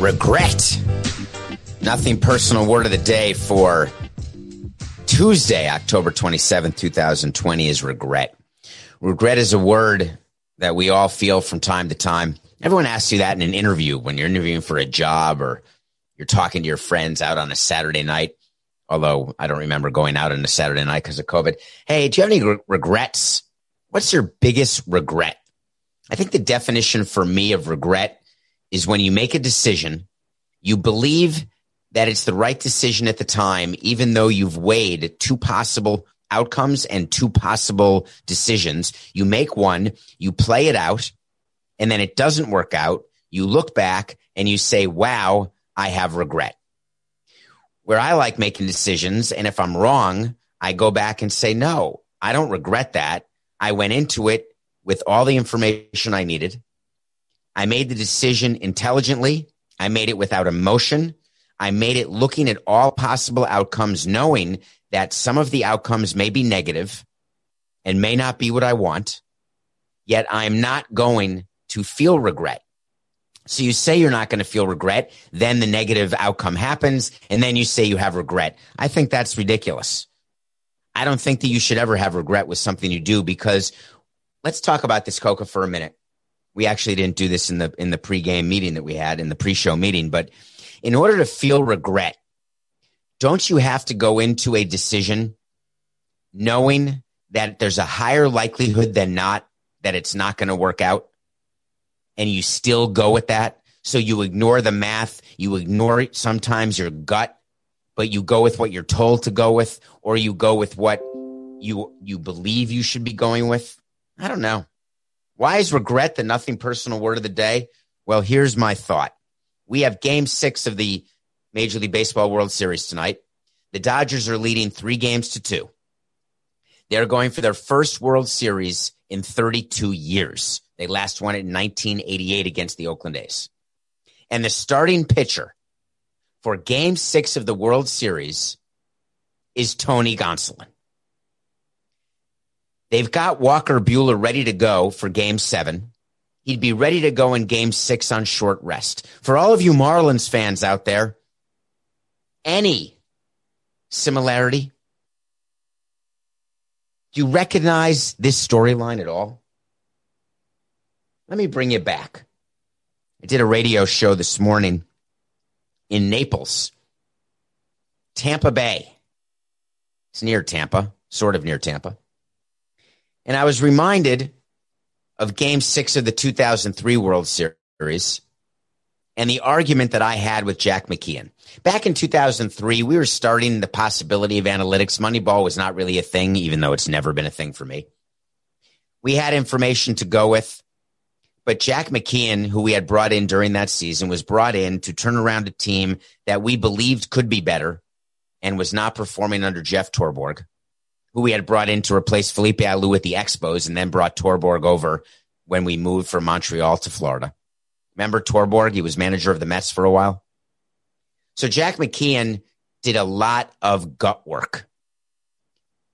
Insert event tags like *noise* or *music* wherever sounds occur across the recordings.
Regret. Nothing personal word of the day for Tuesday, October 27th, 2020 is regret. Regret is a word that we all feel from time to time. Everyone asks you that in an interview when you're interviewing for a job or you're talking to your friends out on a Saturday night. Although I don't remember going out on a Saturday night because of COVID. Hey, do you have any re- regrets? What's your biggest regret? I think the definition for me of regret is when you make a decision, you believe that it's the right decision at the time, even though you've weighed two possible outcomes and two possible decisions. You make one, you play it out, and then it doesn't work out. You look back and you say, wow, I have regret. Where I like making decisions, and if I'm wrong, I go back and say, no, I don't regret that. I went into it with all the information I needed. I made the decision intelligently. I made it without emotion. I made it looking at all possible outcomes, knowing that some of the outcomes may be negative and may not be what I want. Yet I'm not going to feel regret. So you say you're not going to feel regret. Then the negative outcome happens. And then you say you have regret. I think that's ridiculous. I don't think that you should ever have regret with something you do because let's talk about this Coca for a minute we actually didn't do this in the in the pregame meeting that we had in the pre-show meeting but in order to feel regret don't you have to go into a decision knowing that there's a higher likelihood than not that it's not going to work out? And you still go with that? So you ignore the math you ignore sometimes your gut but you go with what you're told to go with or you go with what you you believe you should be going with? I don't know why is regret the nothing personal word of the day? Well, here's my thought. We have game six of the Major League Baseball World Series tonight. The Dodgers are leading three games to two. They're going for their first World Series in 32 years. They last won it in 1988 against the Oakland A's. And the starting pitcher for game six of the World Series is Tony Gonsolin. They've got Walker Buehler ready to go for game seven. He'd be ready to go in game six on short rest. For all of you Marlins fans out there, any similarity? Do you recognize this storyline at all? Let me bring you back. I did a radio show this morning in Naples, Tampa Bay. It's near Tampa, sort of near Tampa. And I was reminded of game six of the 2003 World Series and the argument that I had with Jack McKeon. Back in 2003, we were starting the possibility of analytics. Moneyball was not really a thing, even though it's never been a thing for me. We had information to go with, but Jack McKeon, who we had brought in during that season, was brought in to turn around a team that we believed could be better and was not performing under Jeff Torborg who we had brought in to replace Felipe Alou at the Expos and then brought Torborg over when we moved from Montreal to Florida. Remember Torborg? He was manager of the Mets for a while. So Jack McKeon did a lot of gut work.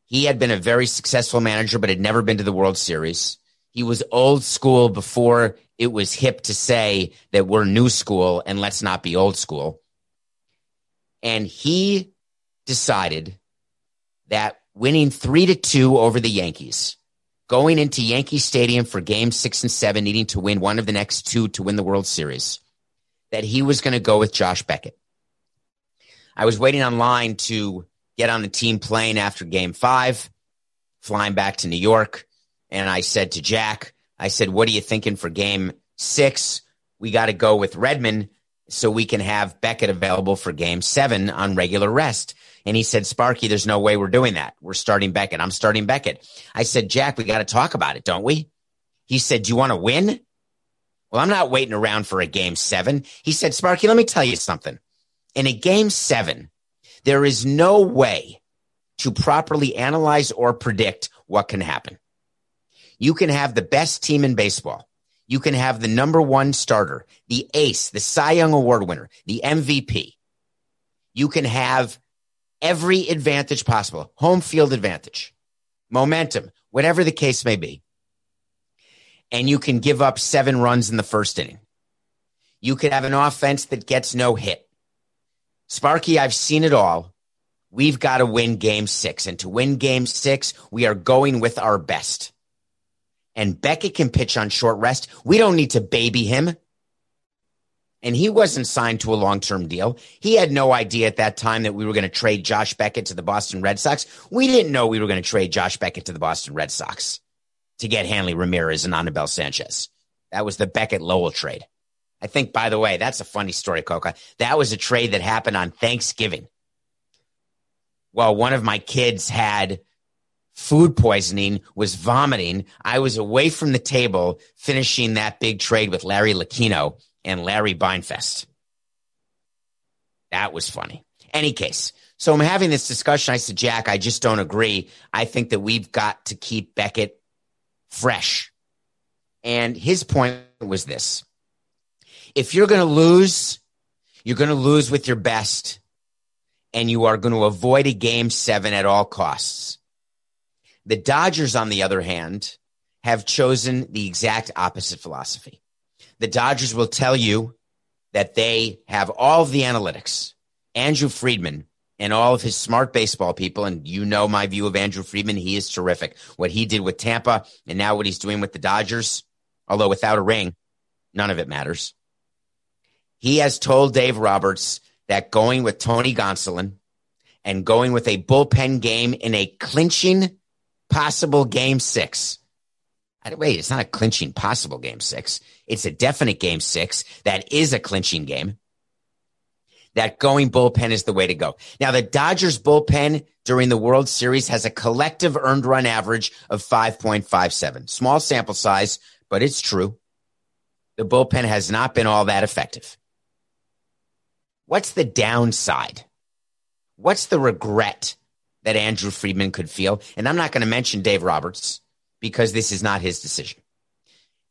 He had been a very successful manager, but had never been to the World Series. He was old school before it was hip to say that we're new school and let's not be old school. And he decided that winning three to two over the Yankees, going into Yankee Stadium for game six and seven, needing to win one of the next two to win the World Series, that he was going to go with Josh Beckett. I was waiting online to get on the team plane after game five, flying back to New York. And I said to Jack, I said, what are you thinking for game six? We got to go with Redmond so we can have Beckett available for game seven on regular rest. And he said, Sparky, there's no way we're doing that. We're starting Beckett. I'm starting Beckett. I said, Jack, we got to talk about it, don't we? He said, Do you want to win? Well, I'm not waiting around for a game seven. He said, Sparky, let me tell you something. In a game seven, there is no way to properly analyze or predict what can happen. You can have the best team in baseball. You can have the number one starter, the ace, the Cy Young Award winner, the MVP. You can have every advantage possible, home field advantage, momentum, whatever the case may be. And you can give up seven runs in the first inning. You could have an offense that gets no hit. Sparky, I've seen it all. We've got to win game six. And to win game six, we are going with our best. And Beckett can pitch on short rest. We don't need to baby him. And he wasn't signed to a long term deal. He had no idea at that time that we were going to trade Josh Beckett to the Boston Red Sox. We didn't know we were going to trade Josh Beckett to the Boston Red Sox to get Hanley Ramirez and Anibal Sanchez. That was the Beckett Lowell trade. I think, by the way, that's a funny story, Coca. That was a trade that happened on Thanksgiving. Well, one of my kids had food poisoning, was vomiting. I was away from the table finishing that big trade with Larry Lucchino and Larry Beinfest. That was funny. Any case, so I'm having this discussion. I said, Jack, I just don't agree. I think that we've got to keep Beckett fresh. And his point was this if you're going to lose, you're going to lose with your best, and you are going to avoid a game seven at all costs. The Dodgers, on the other hand, have chosen the exact opposite philosophy. The Dodgers will tell you that they have all of the analytics. Andrew Friedman and all of his smart baseball people, and you know my view of Andrew Friedman, he is terrific. What he did with Tampa and now what he's doing with the Dodgers, although without a ring, none of it matters. He has told Dave Roberts that going with Tony Gonsolin and going with a bullpen game in a clinching possible game six. Wait, it's not a clinching possible game six. It's a definite game six that is a clinching game. That going bullpen is the way to go. Now, the Dodgers bullpen during the World Series has a collective earned run average of 5.57. Small sample size, but it's true. The bullpen has not been all that effective. What's the downside? What's the regret that Andrew Friedman could feel. And I'm not going to mention Dave Roberts because this is not his decision.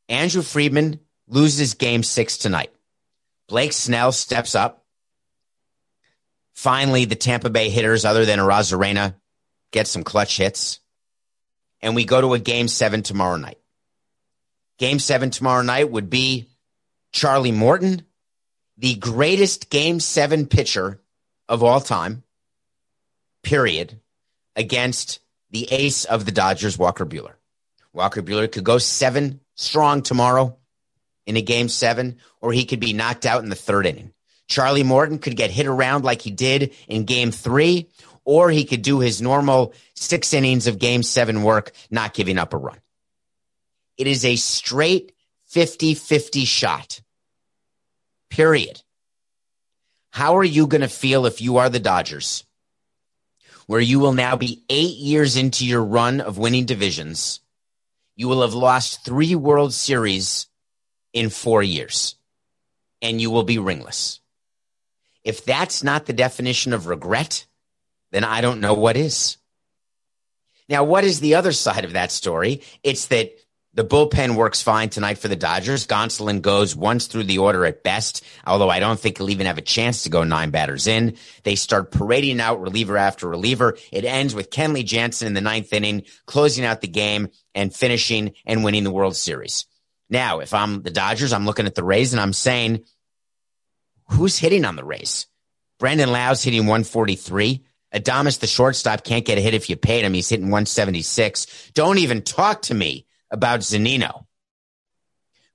Andrew Friedman loses game six tonight. Blake Snell steps up. Finally, the Tampa Bay hitters, other than Arozarena, get some clutch hits. And we go to a game seven tomorrow night. Game seven tomorrow night would be Charlie Morton, the greatest game seven pitcher of all time, period against the ace of the Dodgers, Walker Buehler. Walker Buehler could go seven strong tomorrow in a game seven, or he could be knocked out in the third inning. Charlie Morton could get hit around like he did in game three, or he could do his normal six innings of game seven work, not giving up a run. It is a straight 50 50 shot. Period. How are you going to feel if you are the Dodgers? where you will now be eight years into your run of winning divisions. You will have lost three World Series in four years, and you will be ringless. If that's not the definition of regret, then I don't know what is. Now, what is the other side of that story? It's that the bullpen works fine tonight for the Dodgers. Gonsolin goes once through the order at best, although I don't think he'll even have a chance to go nine batters in. They start parading out reliever after reliever. It ends with Kenley Jansen in the ninth inning, closing out the game and finishing and winning the World Series. Now, if I'm the Dodgers, I'm looking at the Rays and I'm saying, who's hitting on the Rays? Brandon Lowe's hitting 143. Adames, the shortstop, can't get a hit if you paid him. He's hitting 176. Don't even talk to me about Zunino,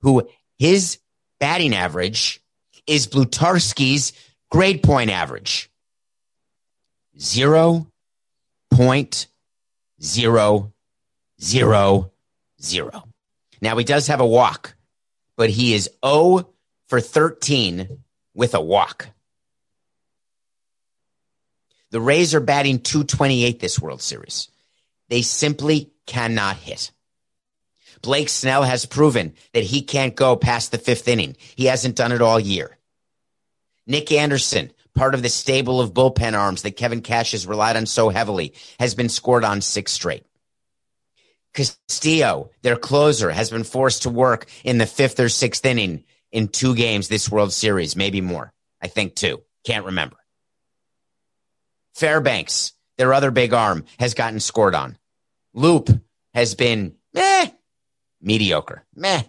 who his batting average is Blutarski's grade point average. Zero point zero zero zero. Now he does have a walk, but he is 0 for 13 with a walk. The Rays are batting 228 this World Series. They simply cannot hit. Blake Snell has proven that he can't go past the fifth inning. He hasn't done it all year. Nick Anderson, part of the stable of bullpen arms that Kevin Cash has relied on so heavily, has been scored on six straight. Castillo, their closer, has been forced to work in the fifth or sixth inning in two games this World Series, maybe more. I think two. Can't remember. Fairbanks, their other big arm, has gotten scored on. Loup has been meh, mediocre, meh.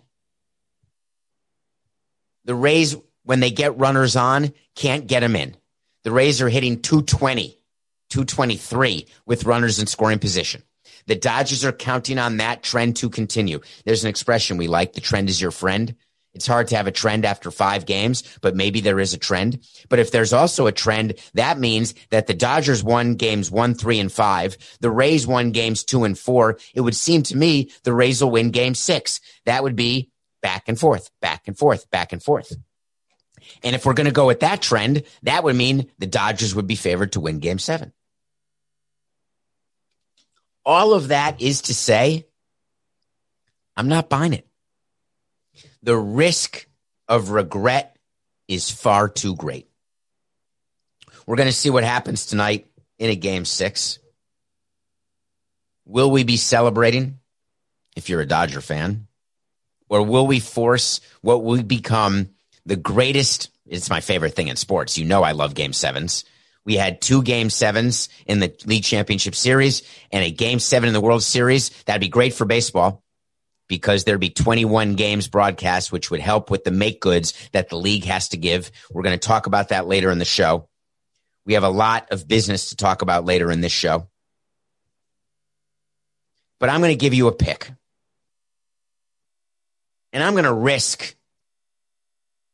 The Rays, when they get runners on, can't get them in. The Rays are hitting 220, 223 with runners in scoring position. The Dodgers are counting on that trend to continue. There's an expression we like the trend is your friend. It's hard to have a trend after five games, but maybe there is a trend. But if there's also a trend, that means that the Dodgers won games one, three, and five. The Rays won games two and four. It would seem to me the Rays will win game six. That would be back and forth, back and forth, back and forth. And if we're going to go with that trend, that would mean the Dodgers would be favored to win game seven. All of that is to say, I'm not buying it. The risk of regret is far too great. We're going to see what happens tonight in a game six. Will we be celebrating if you're a Dodger fan? Or will we force what will become the greatest? It's my favorite thing in sports. You know, I love game sevens. We had two game sevens in the league championship series and a game seven in the World Series. That'd be great for baseball because there'd be 21 games broadcast, which would help with the make goods that the league has to give. We're going to talk about that later in the show. We have a lot of business to talk about later in this show. But I'm going to give you a pick. And I'm going to risk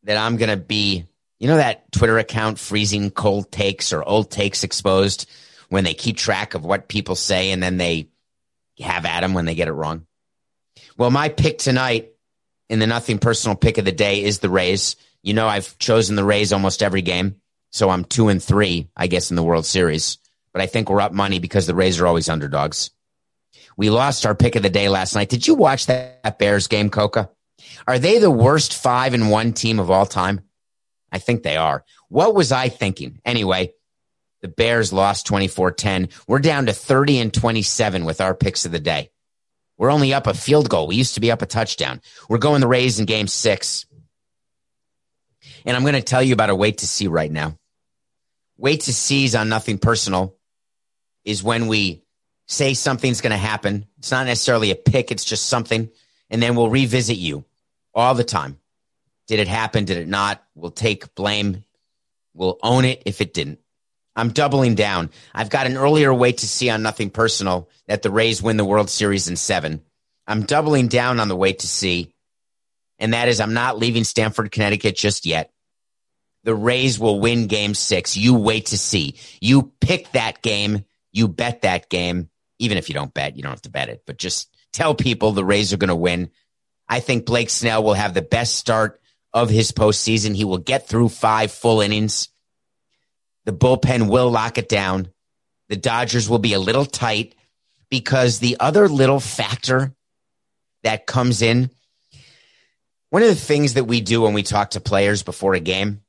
that I'm going to be you know that Twitter account freezing cold takes or old takes exposed when they keep track of what people say and then they have at them when they get it wrong? Well, my pick tonight in the nothing personal pick of the day is the Rays. You know, I've chosen the Rays almost every game. So I'm two and three, I guess, in the World Series. But I think we're up money because the Rays are always underdogs. We lost our pick of the day last night. Did you watch that Bears game, Coca? Are they the worst five and one team of all time? I think they are. What was I thinking? Anyway, the Bears lost 24 10. We're down to 30 and 27 with our picks of the day. We're only up a field goal. We used to be up a touchdown. We're going the Rays in game six. And I'm going to tell you about a wait to see right now. Wait to seize on nothing personal is when we say something's going to happen. It's not necessarily a pick, it's just something. And then we'll revisit you all the time. Did it happen? Did it not? We'll take blame. We'll own it if it didn't. I'm doubling down. I've got an earlier wait to see on nothing personal that the Rays win the World Series in seven. I'm doubling down on the wait to see, and that is I'm not leaving Stamford, Connecticut just yet. The Rays will win game six. You wait to see. You pick that game. You bet that game. Even if you don't bet, you don't have to bet it, but just tell people the Rays are going to win. I think Blake Snell will have the best start of his postseason. He will get through five full innings. The bullpen will lock it down. The Dodgers will be a little tight because the other little factor that comes in, one of the things that we do when we talk to players before a game.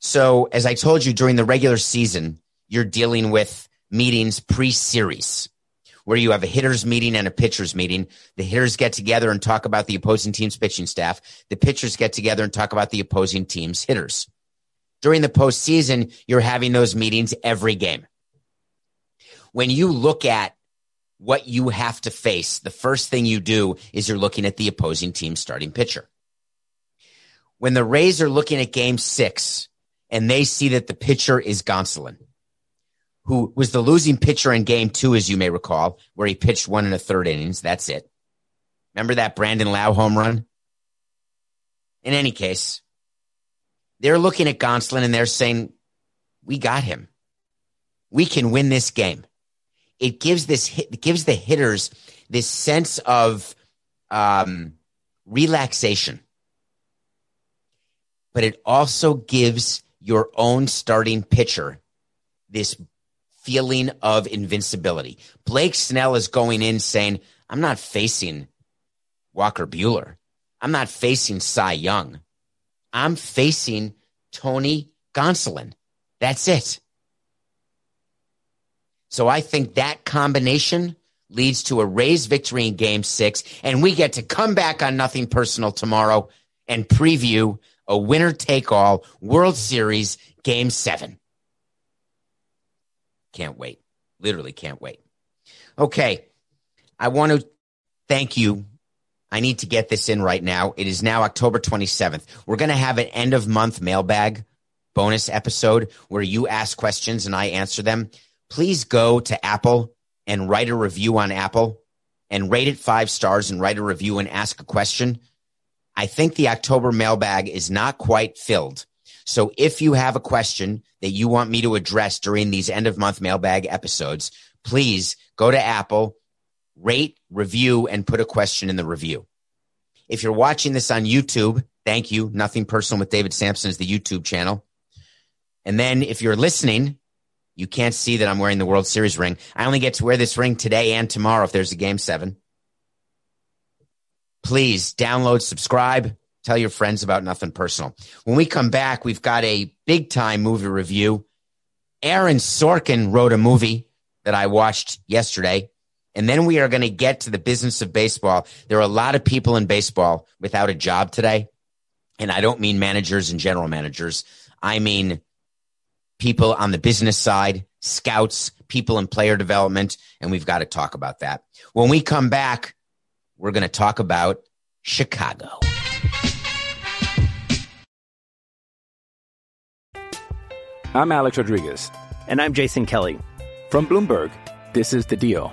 So, as I told you during the regular season, you're dealing with meetings pre series where you have a hitters meeting and a pitchers meeting. The hitters get together and talk about the opposing team's pitching staff. The pitchers get together and talk about the opposing team's hitters. During the postseason, you're having those meetings every game. When you look at what you have to face, the first thing you do is you're looking at the opposing team's starting pitcher. When the Rays are looking at game six and they see that the pitcher is Gonsolin, who was the losing pitcher in game two, as you may recall, where he pitched one and a third innings. That's it. Remember that Brandon Lowe home run? In any case, they're looking at Gonsolin and they're saying, we got him. We can win this game. It gives this it gives the hitters this sense of um, relaxation, but it also gives your own starting pitcher this feeling of invincibility. Blake Snell is going in saying, I'm not facing Walker Buehler. I'm not facing Cy Young. I'm facing Tony Gonsolin. That's it. So I think that combination leads to a Rays victory in game six. And we get to come back on nothing personal tomorrow and preview a winner take all World Series game seven. Can't wait. Literally can't wait. Okay. I want to thank you. I need to get this in right now. It is now October 27th. We're going to have an end of month mailbag bonus episode where you ask questions and I answer them. Please go to Apple and write a review on Apple and rate it five stars and write a review and ask a question. I think the October mailbag is not quite filled. So if you have a question that you want me to address during these end of month mailbag episodes, please go to Apple, rate, review, and put a question in the review. If you're watching this on YouTube, thank you. Nothing personal with David Samson is the YouTube channel. And then if you're listening, you can't see that I'm wearing the World Series ring. I only get to wear this ring today and tomorrow if there's a game seven. Please download, subscribe, tell your friends about nothing personal. When we come back, we've got a big time movie review. Aaron Sorkin wrote a movie that I watched yesterday. And then we are going to get to the business of baseball. There are a lot of people in baseball without a job today. And I don't mean managers and general managers. I mean people on the business side, scouts, people in player development. And we've got to talk about that. When we come back, we're going to talk about Chicago. I'm Alex Rodriguez. And I'm Jason Kelly. From Bloomberg, this is The Deal.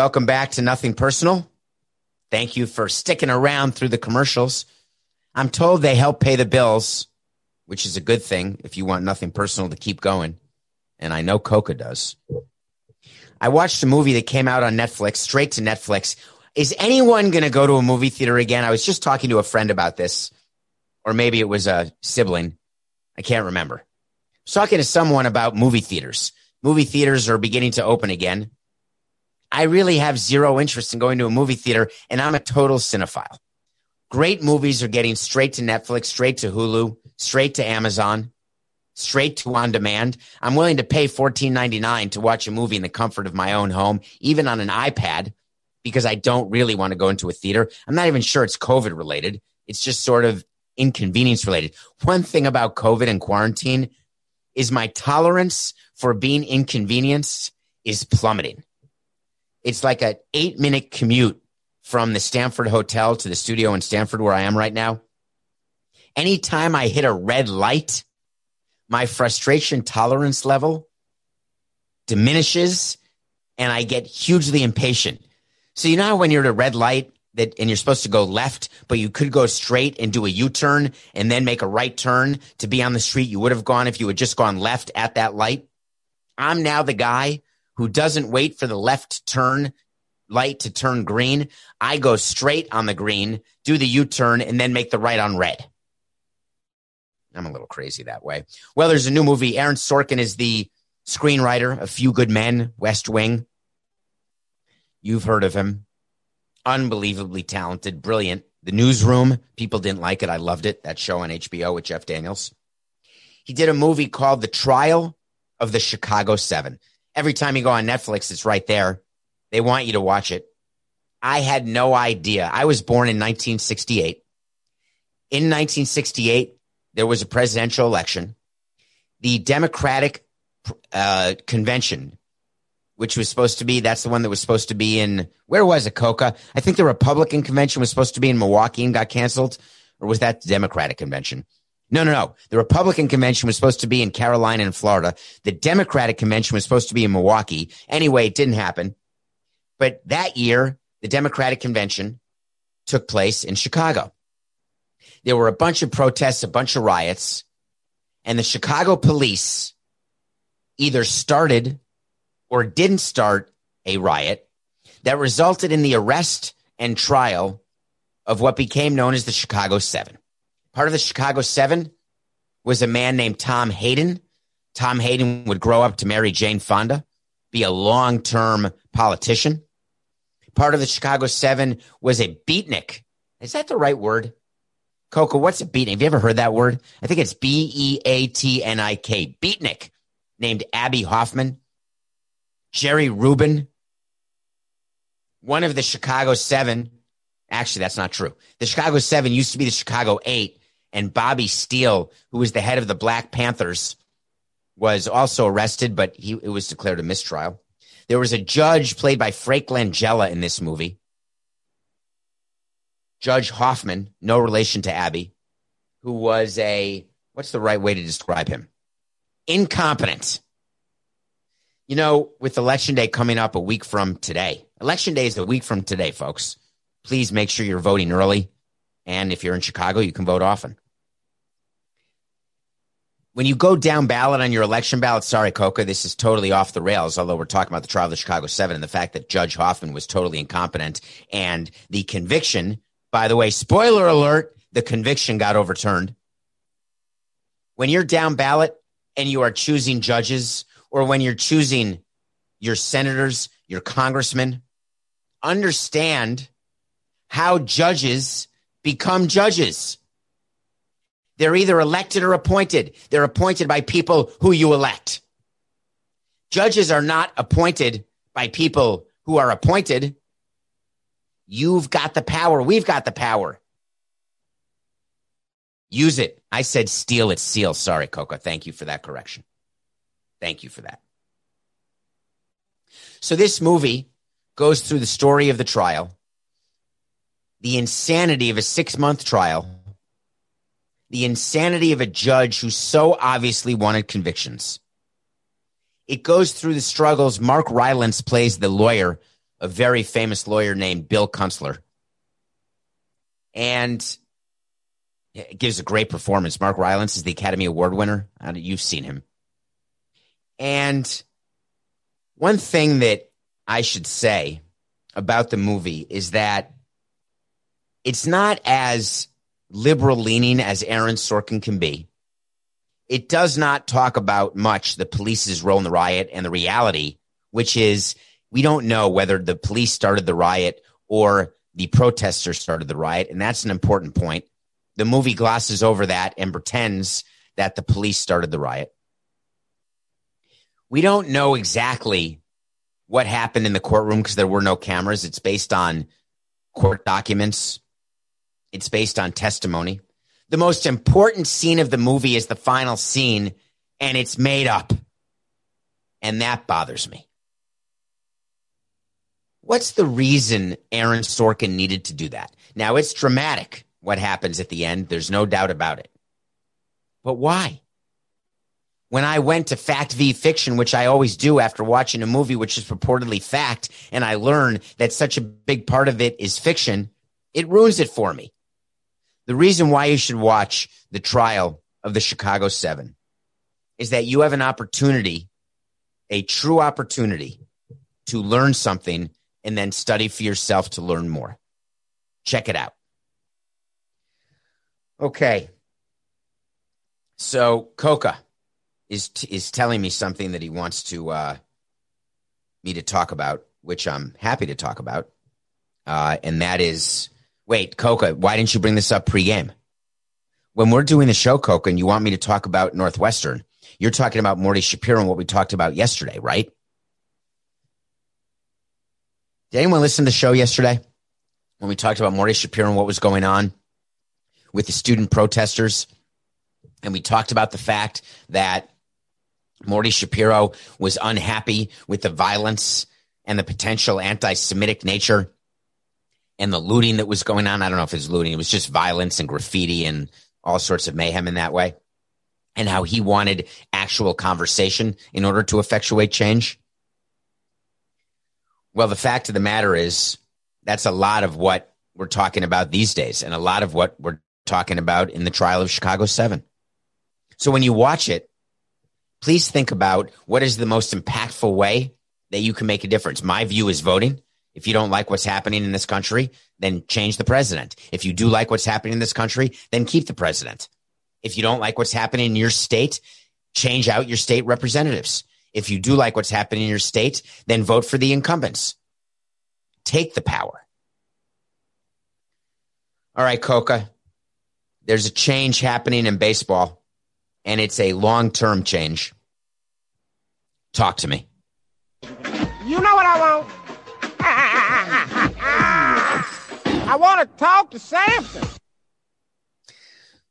Welcome back to Nothing Personal. Thank you for sticking around through the commercials. I'm told they help pay the bills, which is a good thing if you want nothing personal to keep going. And I know Coca does. I watched a movie that came out on Netflix, straight to Netflix. Is anyone going to go to a movie theater again? I was just talking to a friend about this, or maybe it was a sibling. I can't remember. I was talking to someone about movie theaters. Movie theaters are beginning to open again. I really have zero interest in going to a movie theater, and I'm a total cinephile. Great movies are getting straight to Netflix, straight to Hulu, straight to Amazon, straight to on demand. I'm willing to pay $14.99 to watch a movie in the comfort of my own home, even on an iPad, because I don't really want to go into a theater. I'm not even sure it's COVID related. It's just sort of inconvenience related. One thing about COVID and quarantine is my tolerance for being inconvenienced is plummeting. It's like an eight minute commute from the Stamford Hotel to the studio in Stamford where I am right now. Anytime I hit a red light, my frustration tolerance level diminishes and I get hugely impatient. So you know when you're at a red light that and you're supposed to go left, but you could go straight and do a U-turn and then make a right turn to be on the street you would have gone if you had just gone left at that light. I'm now the guy who doesn't wait for the left turn light to turn green. I go straight on the green, do the U turn, and then make the right on red. I'm a little crazy that way. Well, there's a new movie. Aaron Sorkin is the screenwriter of Few Good Men, West Wing. You've heard of him. Unbelievably talented, brilliant. The Newsroom, people didn't like it. I loved it. That show on HBO with Jeff Daniels. He did a movie called The Trial of the Chicago Seven. Every time you go on Netflix, it's right there. They want you to watch it. I had no idea. I was born in 1968. In 1968, there was a presidential election. The Democratic uh, convention, which was supposed to be, that's the one that was supposed to be in, where was it, Coca? I think the Republican convention was supposed to be in Milwaukee and got canceled. Or was that the Democratic convention? No, no, no. The Republican convention was supposed to be in Carolina and Florida. The Democratic convention was supposed to be in Milwaukee. Anyway, it didn't happen. But that year, the Democratic convention took place in Chicago. There were a bunch of protests, a bunch of riots, and the Chicago police either started or didn't start a riot that resulted in the arrest and trial of what became known as the Chicago Seven. Part of the Chicago Seven was a man named Tom Hayden. Tom Hayden would grow up to marry Jane Fonda, be a long term politician. Part of the Chicago Seven was a beatnik. Is that the right word? Coco, what's a beatnik? Have you ever heard that word? I think it's B E A T N I K. Beatnik, named Abbie Hoffman. Jerry Rubin, one of the Chicago Seven. Actually, that's not true. The Chicago Seven used to be the Chicago Eight, and Bobby Steele, who was the head of the Black Panthers, was also arrested, but he it was declared a mistrial. There was a judge played by Frank Langella in this movie. Judge Hoffman, no relation to Abbie, who was a what's the right way to describe him? Incompetent. You know, with election day coming up a week from today, election day is a week from today, folks. Please make sure you're voting early. And if you're in Chicago, you can vote often. When you go down ballot on your election ballot, sorry, Coca, this is totally off the rails, although we're talking about the trial of the Chicago Seven and the fact that Judge Hoffman was totally incompetent and the conviction, by the way, spoiler alert, the conviction got overturned. When you're down ballot and you are choosing judges or when you're choosing your senators, your congressmen, understand how judges become judges. They're either elected or appointed. They're appointed by people who you elect. Judges are not appointed by people who are appointed. You've got the power. We've got the power. Use it. I said steal it, seal. Sorry, Coco. Thank you for that correction. Thank you for that. So this movie goes through the story of the trial, the insanity of a six month trial, the insanity of a judge who so obviously wanted convictions. It goes through the struggles. Mark Rylance plays the lawyer, a very famous lawyer named Bill Kunstler. And it gives a great performance. Mark Rylance is the Academy Award winner. You've seen him. And one thing that I should say about the movie is that it's not as liberal leaning as Aaron Sorkin can be. It does not talk about much the police's role in the riot and the reality, which is we don't know whether the police started the riot or the protesters started the riot. And that's an important point. The movie glosses over that and pretends that the police started the riot. We don't know exactly what happened in the courtroom because there were no cameras. It's based on court documents, it's based on testimony. The most important scene of the movie is the final scene, and it's made up. And that bothers me. What's the reason Aaron Sorkin needed to do that? Now, it's dramatic what happens at the end. There's no doubt about it. But why? When I went to fact v fiction, which I always do after watching a movie which is purportedly fact, and I learn that such a big part of it is fiction, it ruins it for me. The reason why you should watch the trial of the Chicago Seven is that you have an opportunity a true opportunity to learn something and then study for yourself to learn more. Check it out. Okay. So Coca is is telling me something that he wants to uh, me to talk about, which I'm happy to talk about, uh, and that is wait, Coca, why didn't you bring this up pregame? When we're doing the show, Coca, and you want me to talk about Northwestern, you're talking about Morty Schapiro and what we talked about yesterday, right? Did anyone listen to the show yesterday when we talked about Morty Schapiro and what was going on with the student protesters? And we talked about the fact that Morty Schapiro was unhappy with the violence and the potential anti Semitic nature and the looting that was going on. I don't know if it's looting, it was just violence and graffiti and all sorts of mayhem in that way. And how he wanted actual conversation in order to effectuate change. Well, the fact of the matter is, that's a lot of what we're talking about these days, and a lot of what we're talking about in the trial of Chicago 7. So when you watch it, please think about what is the most impactful way that you can make a difference. My view is voting. If you don't like what's happening in this country, then change the president. If you do like what's happening in this country, then keep the president. If you don't like what's happening in your state, change out your state representatives. If you do like what's happening in your state, then vote for the incumbents. Take the power. All right, Coca. There's a change happening in baseball, and it's a long term change. Talk to me. You know what I want? I want to talk to Samson.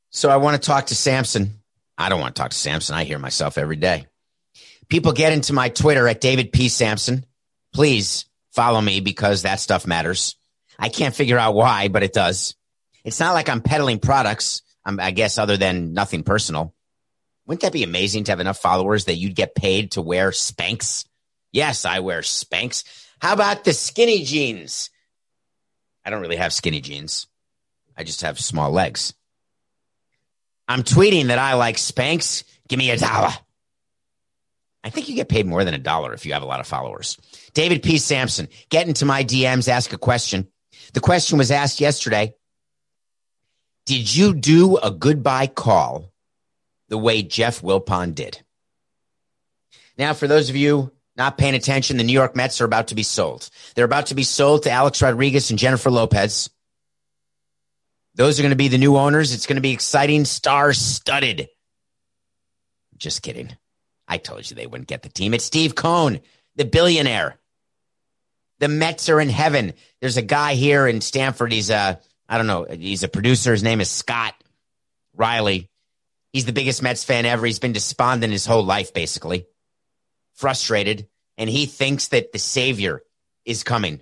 So I want to talk to Samson. I don't want to talk to Samson. I hear myself every day. People get into my Twitter at David P. Samson. Please follow me because that stuff matters. I can't figure out why, but it does. It's not like I'm peddling products, um, I guess, other than nothing personal. Wouldn't that be amazing to have enough followers that you'd get paid to wear Spanx? Yes, I wear Spanx. How about the skinny jeans? I don't really have skinny jeans. I just have small legs. I'm tweeting that I like Spanx. Give me a dollar. I think you get paid more than a dollar if you have a lot of followers. David P. Samson, get into my DMs, ask a question. The question was asked yesterday. Did you do a goodbye call the way Jeff Wilpon did? Now, for those of you not paying attention, the New York Mets are about to be sold. They're about to be sold to Alex Rodriguez and Jennifer Lopez. Those are going to be the new owners. It's going to be exciting, star studded. Just kidding. I told you they wouldn't get the team. It's Steve Cohen, the billionaire. The Mets are in heaven. There's a guy here in Stamford. He's a, I don't know, he's a producer. His name is Scott Riley. He's the biggest Mets fan ever. He's been despondent his whole life, basically, frustrated. And he thinks that the savior is coming.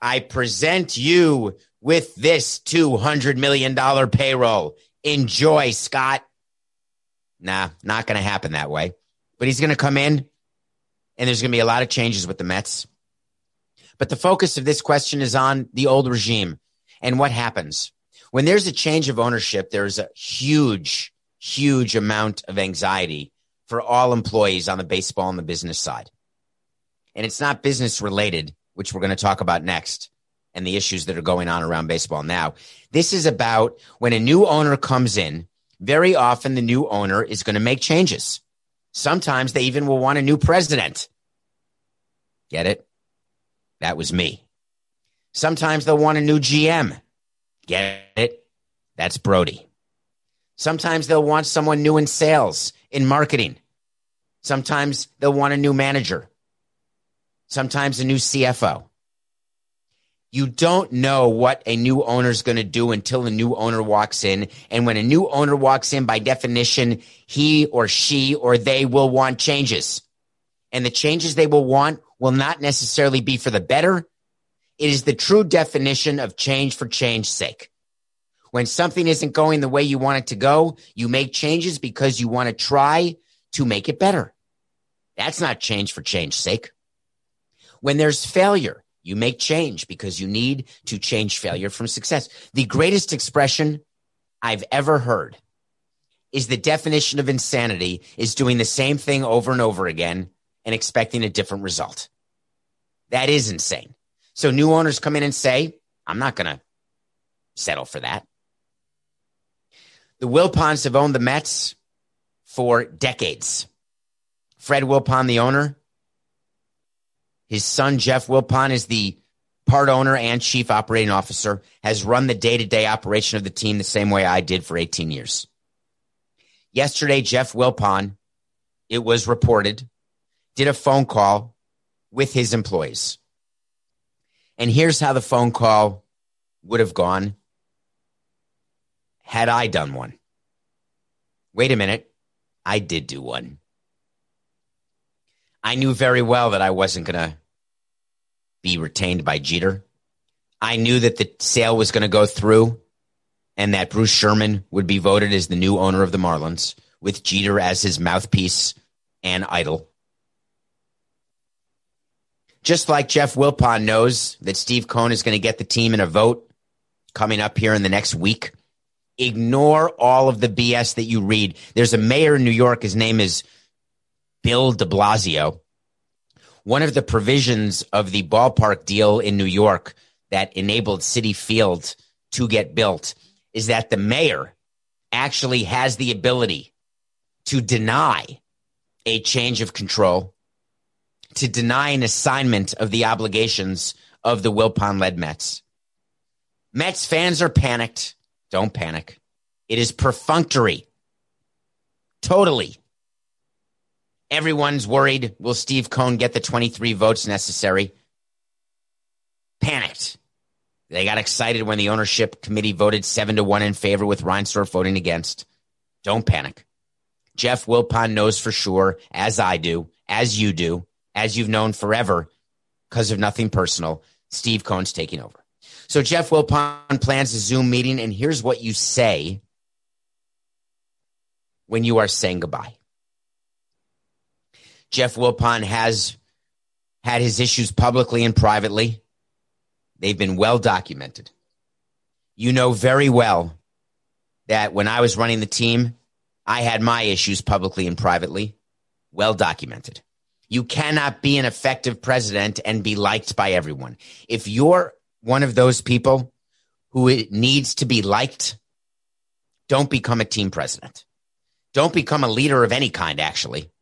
I present you with this $200 million payroll. Enjoy, Scott. Nah, not going to happen that way. But he's going to come in, and there's going to be a lot of changes with the Mets. But the focus of this question is on the old regime and what happens. When there's a change of ownership, there's a huge, huge amount of anxiety for all employees on the baseball and the business side. And it's not business related, which we're going to talk about next, and the issues that are going on around baseball now. This is about when a new owner comes in, very often the new owner is going to make changes. Sometimes they even will want a new president. Get it? That was me. Sometimes they'll want a new GM. Get it? That's Brodie. Sometimes they'll want someone new in sales, in marketing. Sometimes they'll want a new manager. Sometimes a new CFO. You don't know what a new owner is going to do until a new owner walks in. And when a new owner walks in, by definition, he or she or they will want changes. And the changes they will want will not necessarily be for the better. It is the true definition of change for change's sake. When something isn't going the way you want it to go, you make changes because you want to try to make it better. That's not change for change's sake. When there's failure, you make change because you need to change failure from success. The greatest expression I've ever heard is the definition of insanity is doing the same thing over and over again and expecting a different result. That is insane. So new owners come in and say, I'm not going to settle for that. The Wilpons have owned the Mets for decades. Fred Wilpon, the owner, his son Jeff Wilpon is the part owner and chief operating officer, has run the day to day operation of the team the same way I did for 18 years. Yesterday, Jeff Wilpon, it was reported, did a phone call with his employees. And here's how the phone call would have gone had I done one. Wait a minute. I did do one. I knew very well that I wasn't going to be retained by Jeter. I knew that the sale was going to go through and that Bruce Sherman would be voted as the new owner of the Marlins with Jeter as his mouthpiece and idol. Just like Jeff Wilpon knows that Steve Cohen is going to get the team in a vote coming up here in the next week. Ignore all of the BS that you read. There's a mayor in New York. His name is Bill de Blasio. One of the provisions of the ballpark deal in New York that enabled Citi Field to get built is that the mayor actually has the ability to deny a change of control, to deny an assignment of the obligations of the Wilpon led Mets. Mets fans are panicked. Don't panic. It is perfunctory. Totally. Everyone's worried. Will Steve Cohen get the 23 votes necessary? Panicked. They got excited when the ownership committee voted seven to one in favor with Reinsdorf voting against. Don't panic. Jeff Wilpon knows for sure, as I do, as you do, as you've known forever, because of nothing personal, Steve Cohen's taking over. So Jeff Wilpon plans a Zoom meeting, and here's what you say when you are saying goodbye. Jeff Wilpon has had his issues publicly and privately. They've been well documented. You know very well that when I was running the team, I had my issues publicly and privately, well documented. You cannot be an effective president and be liked by everyone. If you're one of those people who needs to be liked, don't become a team president. Don't become a leader of any kind, actually.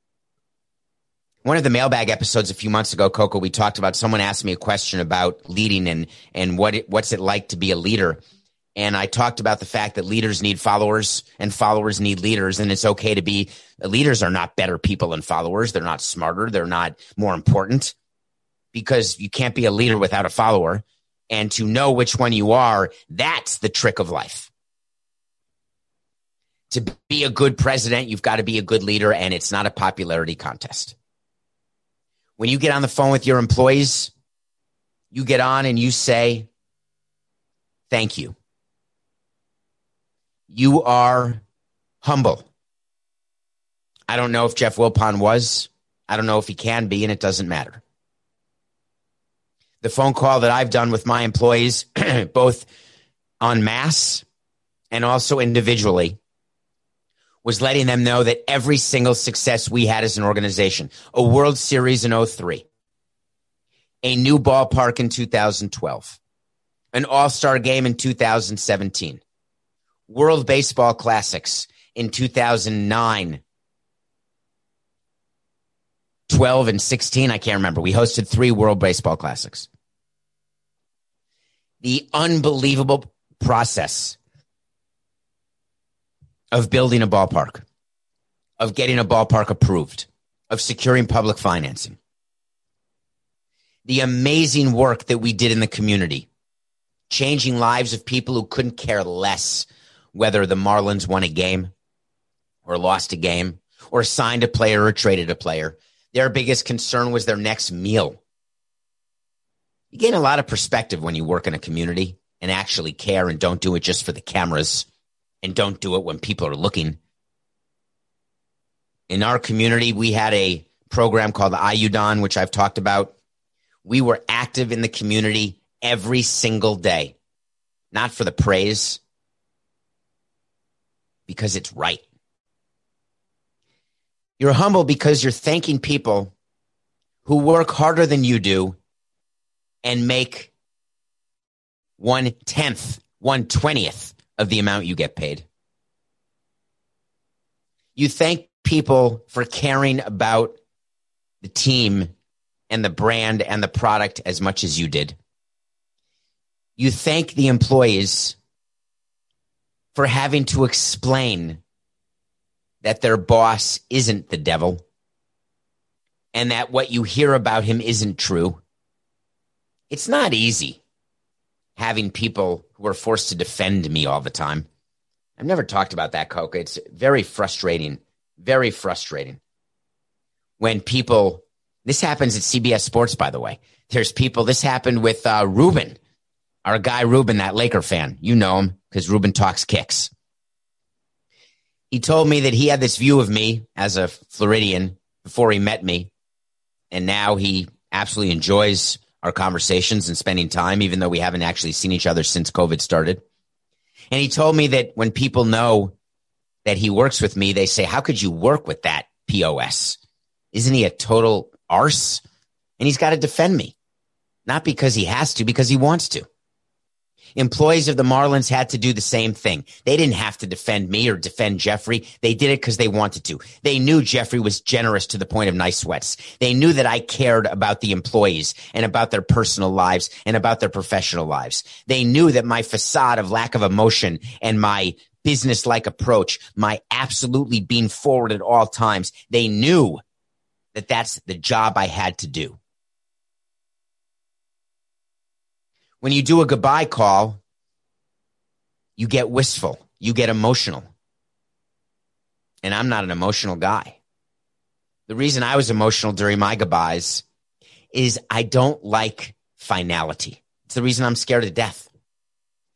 One of the mailbag episodes a few months ago, Coco, we talked about someone asked me a question about leading and, and what it, what's it like to be a leader. And I talked about the fact that leaders need followers and followers need leaders. And it's okay to be leaders are not better people than followers. They're not smarter. They're not more important because you can't be a leader without a follower. And to know which one you are, that's the trick of life. To be a good president, you've got to be a good leader, and it's not a popularity contest. When you get on the phone with your employees, you get on and you say, Thank you. You are humble. I don't know if Jeff Wilpon was. I don't know if he can be, and it doesn't matter. The phone call that I've done with my employees, *clears throat* both en masse and also individually, was letting them know that every single success we had as an organization, a World Series in 03, a new ballpark in 2012, an All Star game in 2017, World Baseball Classics in 2009, 12, and 16. I can't remember. We hosted three World Baseball Classics. The unbelievable process of building a ballpark, of getting a ballpark approved, of securing public financing. The amazing work that we did in the community, changing lives of people who couldn't care less whether the Marlins won a game or lost a game or signed a player or traded a player. Their biggest concern was their next meal. You gain a lot of perspective when you work in a community and actually care and don't do it just for the cameras and don't do it when people are looking. In our community, we had a program called IUDON, which I've talked about. We were active in the community every single day, not for the praise, because it's right. You're humble because you're thanking people who work harder than you do and make one tenth, one twentieth of the amount you get paid. You thank people for caring about the team and the brand and the product as much as you did. You thank the employees for having to explain that their boss isn't the devil and that what you hear about him isn't true. It's not easy having people who are forced to defend me all the time. I've never talked about that, Coca. It's very frustrating, very frustrating when people, this happens at CBS Sports, by the way. There's people, this happened with uh, Ruben, our guy Ruben, that Laker fan. You know him because Ruben talks kicks. He told me that he had this view of me as a Floridian before he met me. And now he absolutely enjoys our conversations and spending time, even though we haven't actually seen each other since COVID started. And he told me that when people know that he works with me, they say, How could you work with that POS? Isn't he a total arse? And he's got to defend me, not because he has to, because he wants to. Employees of the Marlins had to do the same thing. They didn't have to defend me or defend Jeffrey. They did it because they wanted to. They knew Jeffrey was generous to the point of nice sweats. They knew that I cared about the employees and about their personal lives and about their professional lives. They knew that my facade of lack of emotion and my business like approach, my absolutely being forward at all times, they knew that that's the job I had to do. When you do a goodbye call, you get wistful, you get emotional. And I'm not an emotional guy. The reason I was emotional during my goodbyes is I don't like finality. It's the reason I'm scared of death.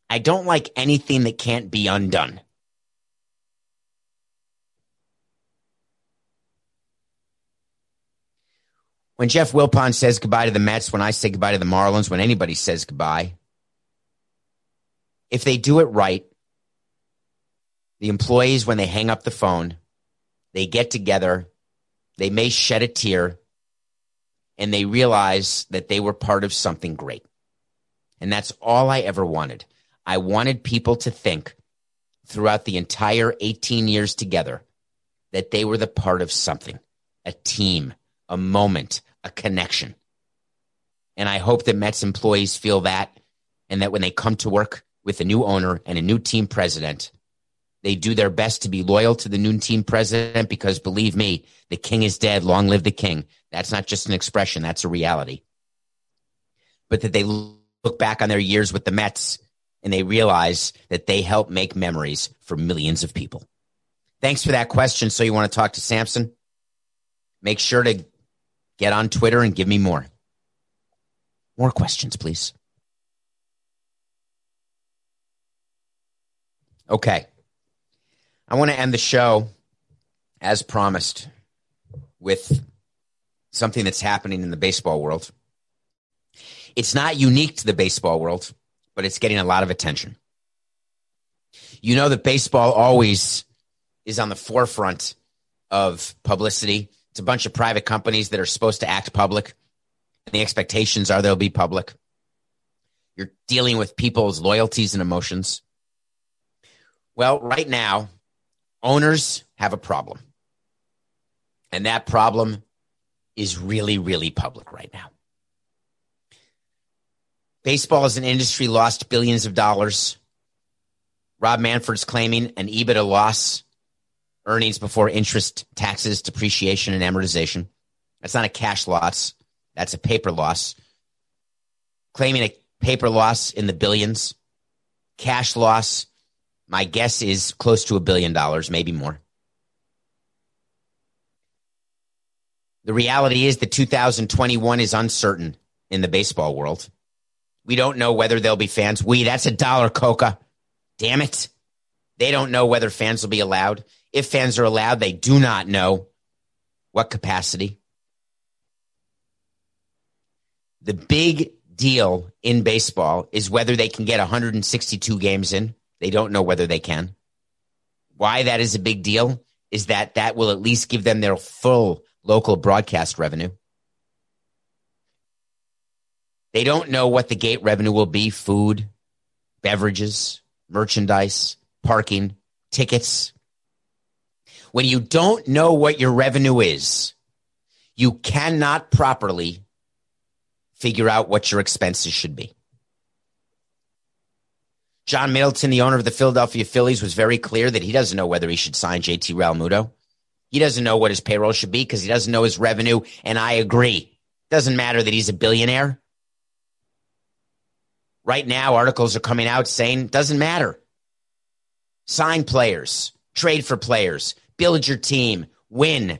I don't like anything that can't be undone. When Jeff Wilpon says goodbye to the Mets, when I say goodbye to the Marlins, when anybody says goodbye, if they do it right, the employees, when they hang up the phone, they get together, they may shed a tear, and they realize that they were part of something great. And that's all I ever wanted. I wanted people to think throughout the entire 18 years together that they were the part of something, a team, a moment, a connection. And I hope that Mets employees feel that and that when they come to work with a new owner and a new team president, they do their best to be loyal to the new team president because believe me, the king is dead. Long live the king. That's not just an expression, that's a reality. But that they look back on their years with the Mets and they realize that they help make memories for millions of people. Thanks for that question. So you want to talk to Samson? Make sure to Get on Twitter and give me more. More questions, please. Okay. I want to end the show as promised with something that's happening in the baseball world. It's not unique to the baseball world, but it's getting a lot of attention. You know that baseball always is on the forefront of publicity it's a bunch of private companies that are supposed to act public. And the expectations are they'll be public. You're dealing with people's loyalties and emotions. Well, right now, owners have a problem. And that problem is really, really public right now. Baseball as an industry lost billions of dollars. Rob Manfred's claiming an EBITDA loss earnings before interest, taxes, depreciation, and amortization. That's not a cash loss. That's a paper loss. Claiming a paper loss in the billions. Cash loss, my guess is close to a billion dollars, maybe more. The reality is that 2021 is uncertain in the baseball world. We don't know whether there'll be fans. We, that's a dollar, Coca. Damn it. They don't know whether fans will be allowed. If fans are allowed, they do not know what capacity. The big deal in baseball is whether they can get 162 games in. They don't know whether they can. Why that is a big deal is that that will at least give them their full local broadcast revenue. They don't know what the gate revenue will be food, beverages, merchandise, parking, tickets. When you don't know what your revenue is, you cannot properly figure out what your expenses should be. John Middleton, the owner of the Philadelphia Phillies, was very clear that he doesn't know whether he should sign JT Realmuto. He doesn't know what his payroll should be because he doesn't know his revenue. And I agree. Doesn't matter that he's a billionaire. Right now, articles are coming out saying doesn't matter. Sign players, trade for players, build your team, win,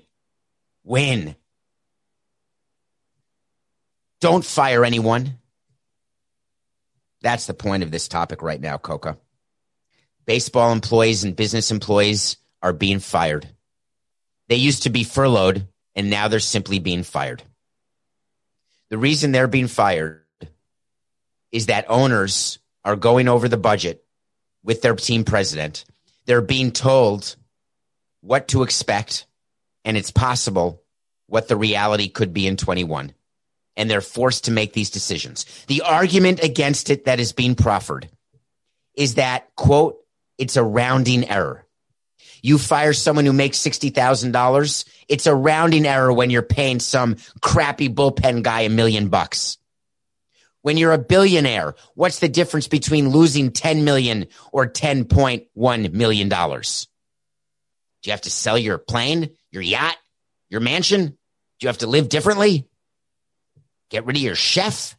win. Don't fire anyone. That's the point of this topic right now, Coca. Baseball employees and business employees are being fired. They used to be furloughed, and now they're simply being fired. The reason they're being fired is that owners are going over the budget with their team president. They're being told what to expect, and it's possible what the reality could be in 21. And they're forced to make these decisions. The argument against it that is being proffered is that, quote, it's a rounding error. You fire someone who makes $60,000, it's a rounding error when you're paying some crappy bullpen guy a million bucks. When you're a billionaire, what's the difference between losing 10 million or 10.1 million dollars? You have to sell your plane, your yacht, your mansion? Do you have to live differently? Get rid of your chef?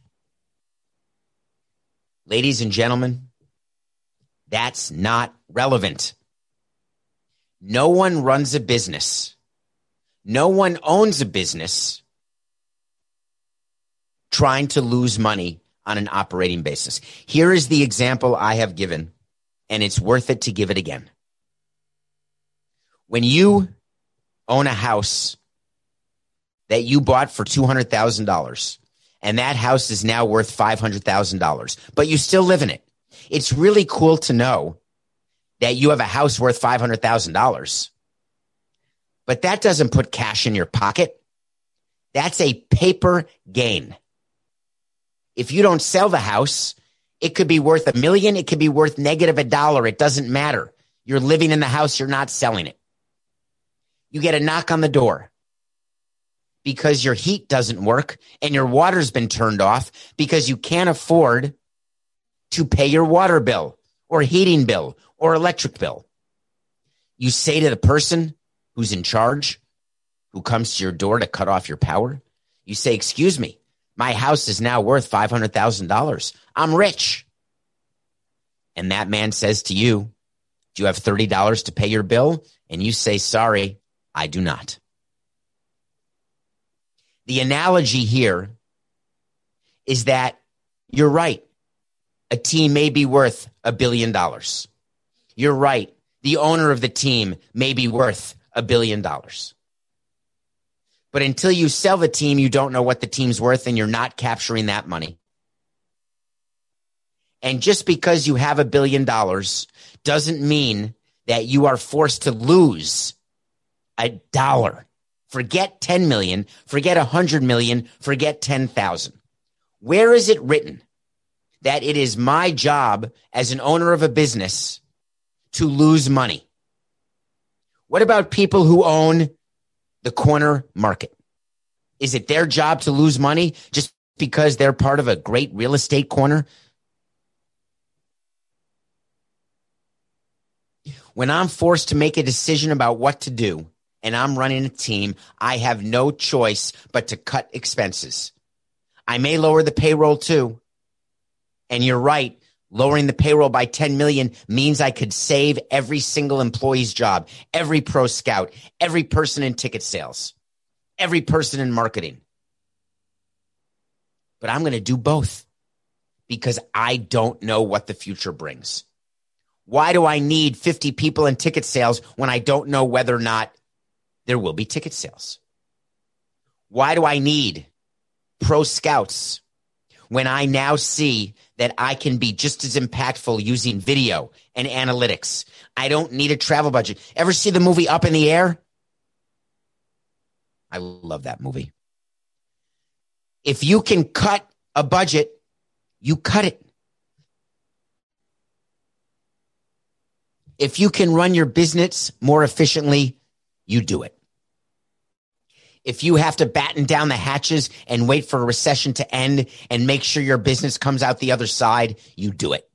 Ladies and gentlemen, that's not relevant. No one runs a business. No one owns a business trying to lose money on an operating basis. Here is the example I have given, and it's worth it to give it again. When you own a house that you bought for $200,000 and that house is now worth $500,000, but you still live in it, it's really cool to know that you have a house worth $500,000. But that doesn't put cash in your pocket. That's a paper gain if you don't sell the house, it could be worth a million. It could be worth negative a dollar. It doesn't matter. You're living in the house. You're not selling it. You get a knock on the door because your heat doesn't work and your water's been turned off because you can't afford to pay your water bill or heating bill or electric bill. You say to the person who's in charge, who comes to your door to cut off your power, you say, Excuse me, my house is now worth $500,000. I'm rich. And that man says to you, Do you have $30 to pay your bill? And you say, Sorry, I do not. The analogy here is that you're right. A team may be worth a billion dollars. You're right. The owner of the team may be worth a billion dollars. But until you sell the team, you don't know what the team's worth and you're not capturing that money. And just because you have a billion dollars doesn't mean that you are forced to lose a dollar. Forget 10 million, forget 100 million, forget 10,000. Where is it written that it is my job as an owner of a business to lose money? What about people who own the corner market? Is it their job to lose money just because they're part of a great real estate corner? When I'm forced to make a decision about what to do and I'm running a team, I have no choice but to cut expenses. I may lower the payroll too. And you're right. Lowering the payroll by 10 million means I could save every single employee's job, every pro scout, every person in ticket sales, every person in marketing. But I'm going to do both because I don't know what the future brings. Why do I need 50 people in ticket sales when I don't know whether or not there will be ticket sales? Why do I need pro scouts when I now see that I can be just as impactful using video and analytics. I don't need a travel budget. Ever see the movie Up in the Air? I love that movie. If you can cut a budget, you cut it. If you can run your business more efficiently, you do it. If you have to batten down the hatches and wait for a recession to end and make sure your business comes out the other side, you do it.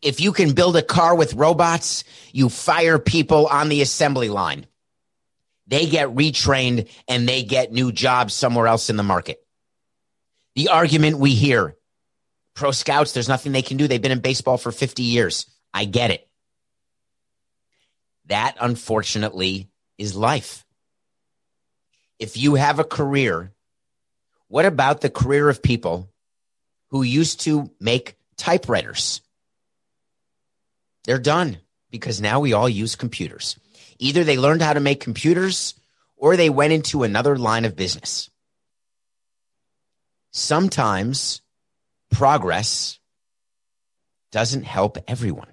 If you can build a car with robots, you fire people on the assembly line. They get retrained and they get new jobs somewhere else in the market. The argument we hear pro scouts, there's nothing they can do. They've been in baseball for 50 years. I get it. That, unfortunately, is life. If you have a career, what about the career of people who used to make typewriters? They're done because now we all use computers. Either they learned how to make computers or they went into another line of business. Sometimes progress doesn't help everyone.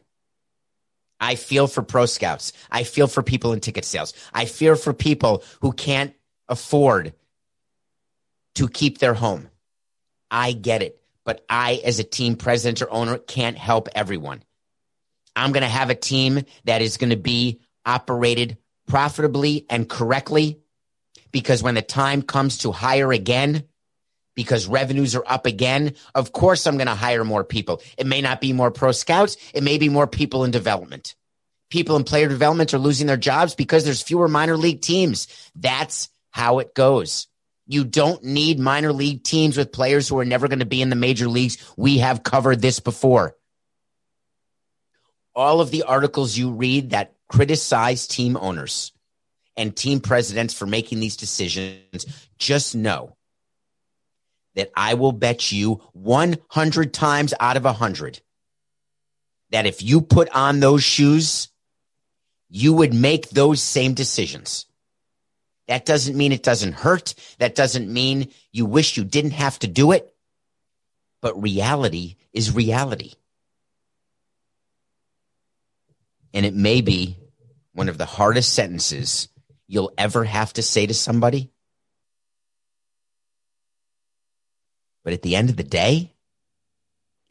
I feel for pro scouts. I feel for people in ticket sales. I fear for people who can't afford to keep their home. I get it. But I, as a team president or owner, can't help everyone. I'm going to have a team that is going to be operated profitably and correctly because when the time comes to hire again, because revenues are up again, of course I'm going to hire more people. It may not be more pro scouts. It may be more people in development. People in player development are losing their jobs because there's fewer minor league teams. That's how it goes. You don't need minor league teams with players who are never going to be in the major leagues. We have covered this before. All of the articles you read that criticize team owners and team presidents for making these decisions, just know that I will bet you 100 times out of 100 that if you put on those shoes, you would make those same decisions. That doesn't mean it doesn't hurt. That doesn't mean you wish you didn't have to do it. But reality is reality. And it may be one of the hardest sentences you'll ever have to say to somebody. But at the end of the day,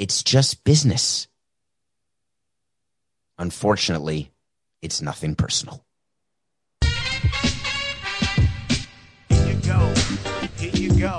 it's just business. Unfortunately, it's nothing personal. Here you go. Here you go.